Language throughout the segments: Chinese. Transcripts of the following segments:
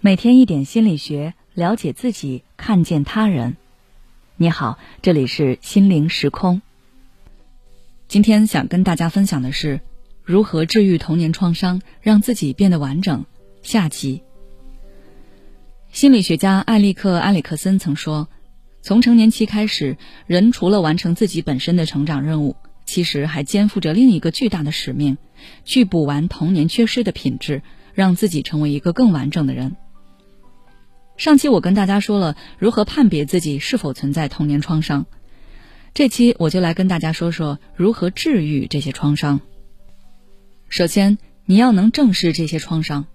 每天一点心理学，了解自己，看见他人。你好，这里是心灵时空。今天想跟大家分享的是如何治愈童年创伤，让自己变得完整。下集。心理学家艾利克·埃里克森曾说：“从成年期开始，人除了完成自己本身的成长任务，其实还肩负着另一个巨大的使命，去补完童年缺失的品质，让自己成为一个更完整的人。”上期我跟大家说了如何判别自己是否存在童年创伤，这期我就来跟大家说说如何治愈这些创伤。首先，你要能正视这些创伤。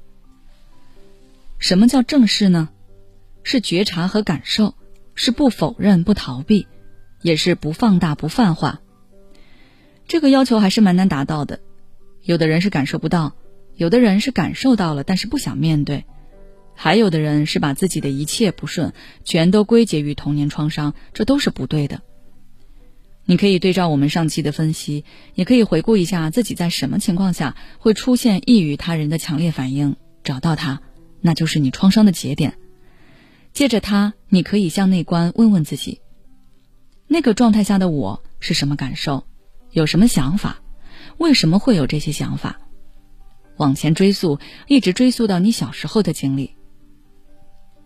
什么叫正视呢？是觉察和感受，是不否认、不逃避，也是不放大、不泛化。这个要求还是蛮难达到的。有的人是感受不到，有的人是感受到了，但是不想面对。还有的人是把自己的一切不顺全都归结于童年创伤，这都是不对的。你可以对照我们上期的分析，也可以回顾一下自己在什么情况下会出现异于他人的强烈反应，找到它，那就是你创伤的节点。借着它，你可以向内观问问自己：那个状态下的我是什么感受，有什么想法，为什么会有这些想法？往前追溯，一直追溯到你小时候的经历。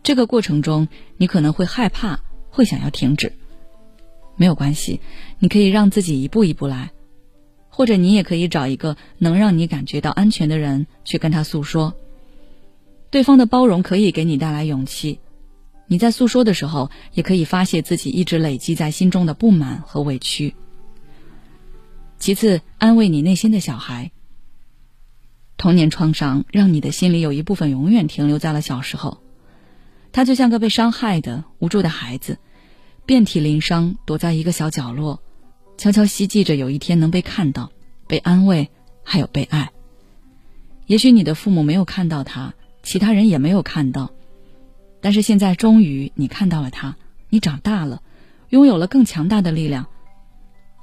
这个过程中，你可能会害怕，会想要停止。没有关系，你可以让自己一步一步来，或者你也可以找一个能让你感觉到安全的人去跟他诉说。对方的包容可以给你带来勇气，你在诉说的时候，也可以发泄自己一直累积在心中的不满和委屈。其次，安慰你内心的小孩。童年创伤让你的心里有一部分永远停留在了小时候。他就像个被伤害的无助的孩子，遍体鳞伤，躲在一个小角落，悄悄希冀着有一天能被看到、被安慰，还有被爱。也许你的父母没有看到他，其他人也没有看到，但是现在终于你看到了他，你长大了，拥有了更强大的力量。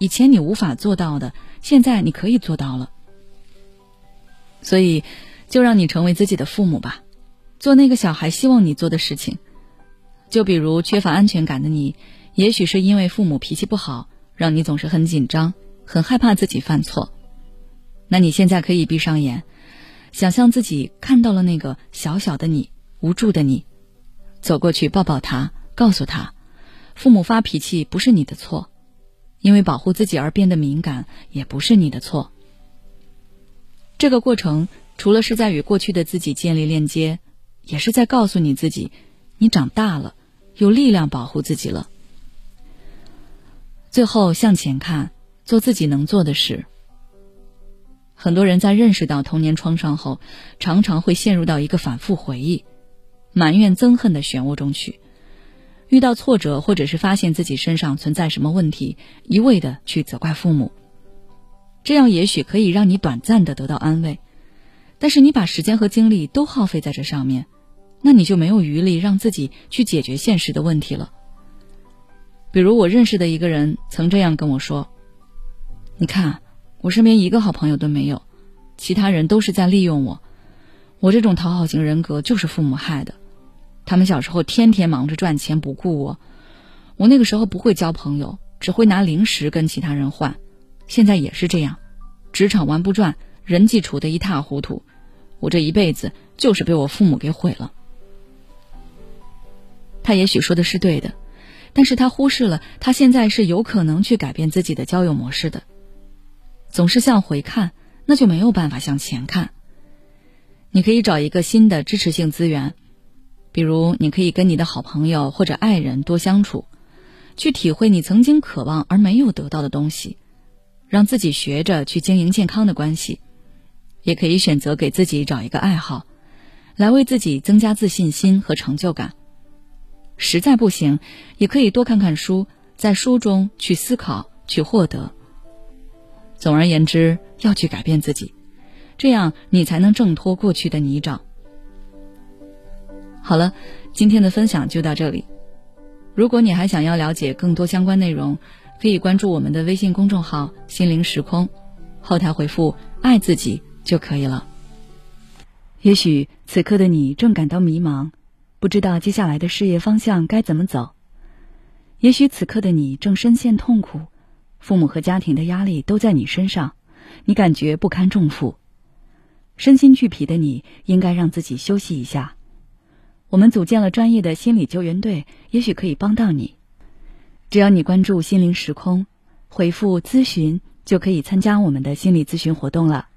以前你无法做到的，现在你可以做到了。所以，就让你成为自己的父母吧。做那个小孩希望你做的事情，就比如缺乏安全感的你，也许是因为父母脾气不好，让你总是很紧张，很害怕自己犯错。那你现在可以闭上眼，想象自己看到了那个小小的你，无助的你，走过去抱抱他，告诉他，父母发脾气不是你的错，因为保护自己而变得敏感也不是你的错。这个过程除了是在与过去的自己建立链接。也是在告诉你自己，你长大了，有力量保护自己了。最后向前看，做自己能做的事。很多人在认识到童年创伤后，常常会陷入到一个反复回忆、埋怨、憎恨的漩涡中去。遇到挫折，或者是发现自己身上存在什么问题，一味的去责怪父母。这样也许可以让你短暂的得到安慰。但是你把时间和精力都耗费在这上面，那你就没有余力让自己去解决现实的问题了。比如我认识的一个人曾这样跟我说：“你看，我身边一个好朋友都没有，其他人都是在利用我。我这种讨好型人格就是父母害的。他们小时候天天忙着赚钱不顾我，我那个时候不会交朋友，只会拿零食跟其他人换，现在也是这样，职场玩不转，人际处得一塌糊涂。”我这一辈子就是被我父母给毁了。他也许说的是对的，但是他忽视了他现在是有可能去改变自己的交友模式的。总是向回看，那就没有办法向前看。你可以找一个新的支持性资源，比如你可以跟你的好朋友或者爱人多相处，去体会你曾经渴望而没有得到的东西，让自己学着去经营健康的关系。也可以选择给自己找一个爱好，来为自己增加自信心和成就感。实在不行，也可以多看看书，在书中去思考、去获得。总而言之，要去改变自己，这样你才能挣脱过去的泥沼。好了，今天的分享就到这里。如果你还想要了解更多相关内容，可以关注我们的微信公众号“心灵时空”，后台回复“爱自己”。就可以了。也许此刻的你正感到迷茫，不知道接下来的事业方向该怎么走；也许此刻的你正深陷痛苦，父母和家庭的压力都在你身上，你感觉不堪重负，身心俱疲的你应该让自己休息一下。我们组建了专业的心理救援队，也许可以帮到你。只要你关注“心灵时空”，回复“咨询”，就可以参加我们的心理咨询活动了。